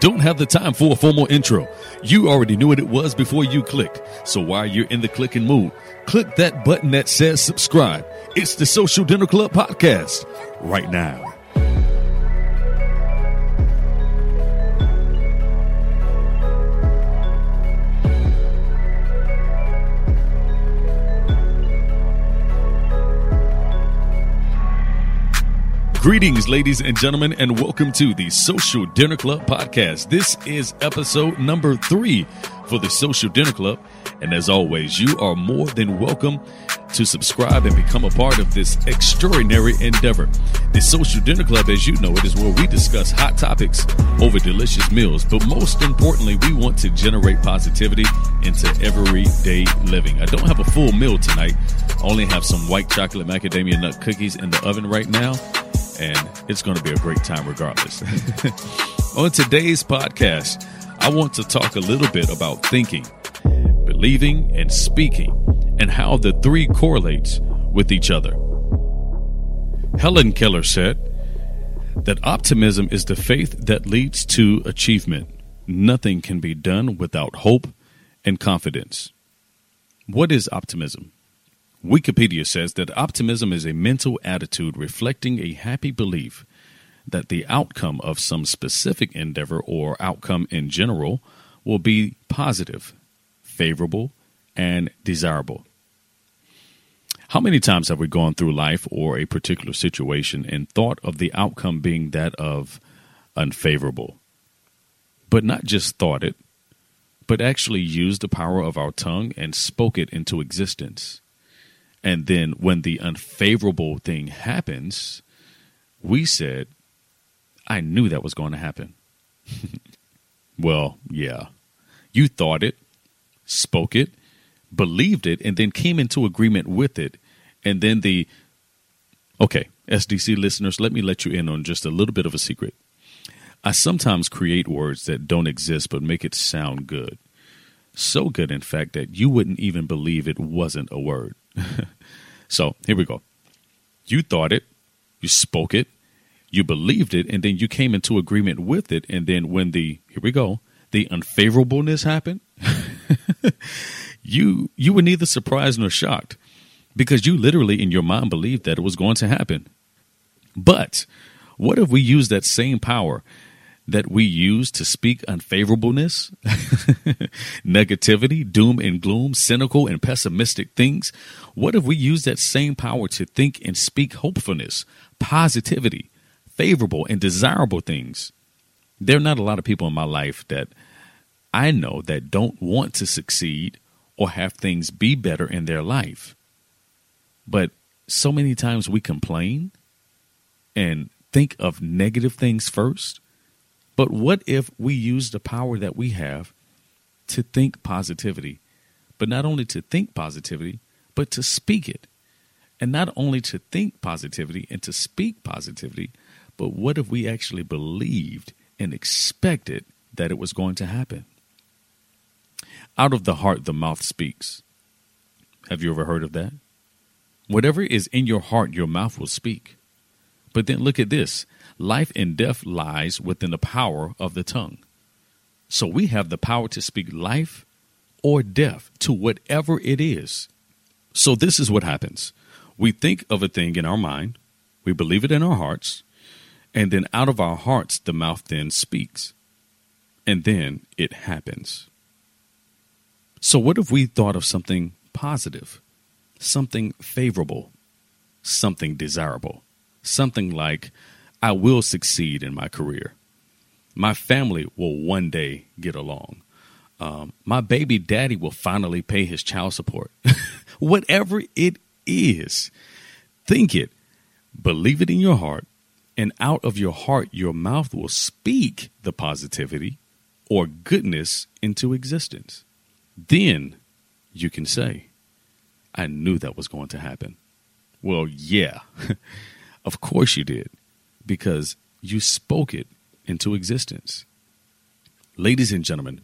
Don't have the time for a formal intro. You already knew what it was before you clicked. So while you're in the clicking mood, click that button that says subscribe. It's the Social Dinner Club podcast right now. Greetings, ladies and gentlemen, and welcome to the Social Dinner Club podcast. This is episode number three for the Social Dinner Club. And as always, you are more than welcome to subscribe and become a part of this extraordinary endeavor. The Social Dinner Club, as you know it, is where we discuss hot topics over delicious meals. But most importantly, we want to generate positivity into everyday living. I don't have a full meal tonight. I only have some white chocolate macadamia nut cookies in the oven right now and it's going to be a great time regardless. On today's podcast, I want to talk a little bit about thinking, believing, and speaking, and how the three correlates with each other. Helen Keller said that optimism is the faith that leads to achievement. Nothing can be done without hope and confidence. What is optimism? Wikipedia says that optimism is a mental attitude reflecting a happy belief that the outcome of some specific endeavor or outcome in general will be positive, favorable, and desirable. How many times have we gone through life or a particular situation and thought of the outcome being that of unfavorable? But not just thought it, but actually used the power of our tongue and spoke it into existence. And then when the unfavorable thing happens, we said, I knew that was going to happen. well, yeah. You thought it, spoke it, believed it, and then came into agreement with it. And then the, okay, SDC listeners, let me let you in on just a little bit of a secret. I sometimes create words that don't exist but make it sound good. So good, in fact, that you wouldn't even believe it wasn't a word. so here we go. You thought it, you spoke it, you believed it, and then you came into agreement with it. And then when the here we go, the unfavorableness happened, you you were neither surprised nor shocked because you literally in your mind believed that it was going to happen. But what if we use that same power that we use to speak unfavorableness, negativity, doom and gloom, cynical and pessimistic things? What if we use that same power to think and speak hopefulness, positivity, favorable and desirable things? There are not a lot of people in my life that I know that don't want to succeed or have things be better in their life. But so many times we complain and think of negative things first but what if we use the power that we have to think positivity? But not only to think positivity, but to speak it. And not only to think positivity and to speak positivity, but what if we actually believed and expected that it was going to happen? Out of the heart, the mouth speaks. Have you ever heard of that? Whatever is in your heart, your mouth will speak. But then look at this life and death lies within the power of the tongue. So we have the power to speak life or death to whatever it is. So this is what happens we think of a thing in our mind, we believe it in our hearts, and then out of our hearts, the mouth then speaks. And then it happens. So, what if we thought of something positive, something favorable, something desirable? Something like, I will succeed in my career. My family will one day get along. Um, my baby daddy will finally pay his child support. Whatever it is, think it, believe it in your heart, and out of your heart, your mouth will speak the positivity or goodness into existence. Then you can say, I knew that was going to happen. Well, yeah, of course you did because you spoke it into existence. Ladies and gentlemen,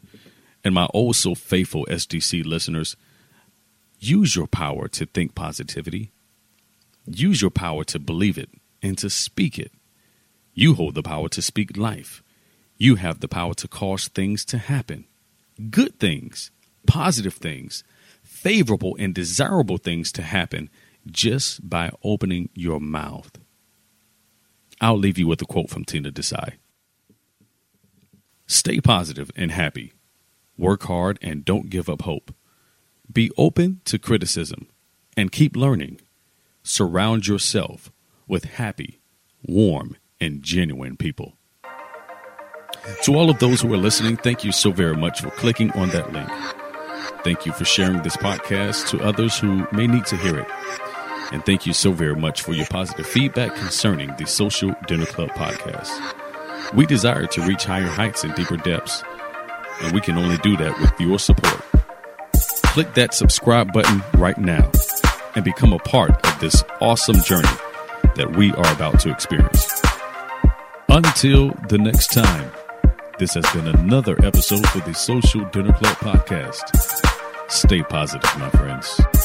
and my oh so faithful SDC listeners, use your power to think positivity. Use your power to believe it and to speak it. You hold the power to speak life. You have the power to cause things to happen good things, positive things, favorable and desirable things to happen just by opening your mouth. I'll leave you with a quote from Tina Desai. Stay positive and happy. Work hard and don't give up hope. Be open to criticism and keep learning. Surround yourself with happy, warm, and genuine people. To all of those who are listening, thank you so very much for clicking on that link. Thank you for sharing this podcast to others who may need to hear it. And thank you so very much for your positive feedback concerning the Social Dinner Club podcast. We desire to reach higher heights and deeper depths, and we can only do that with your support. Click that subscribe button right now and become a part of this awesome journey that we are about to experience. Until the next time. This has been another episode of the Social Dinner Club podcast. Stay positive, my friends.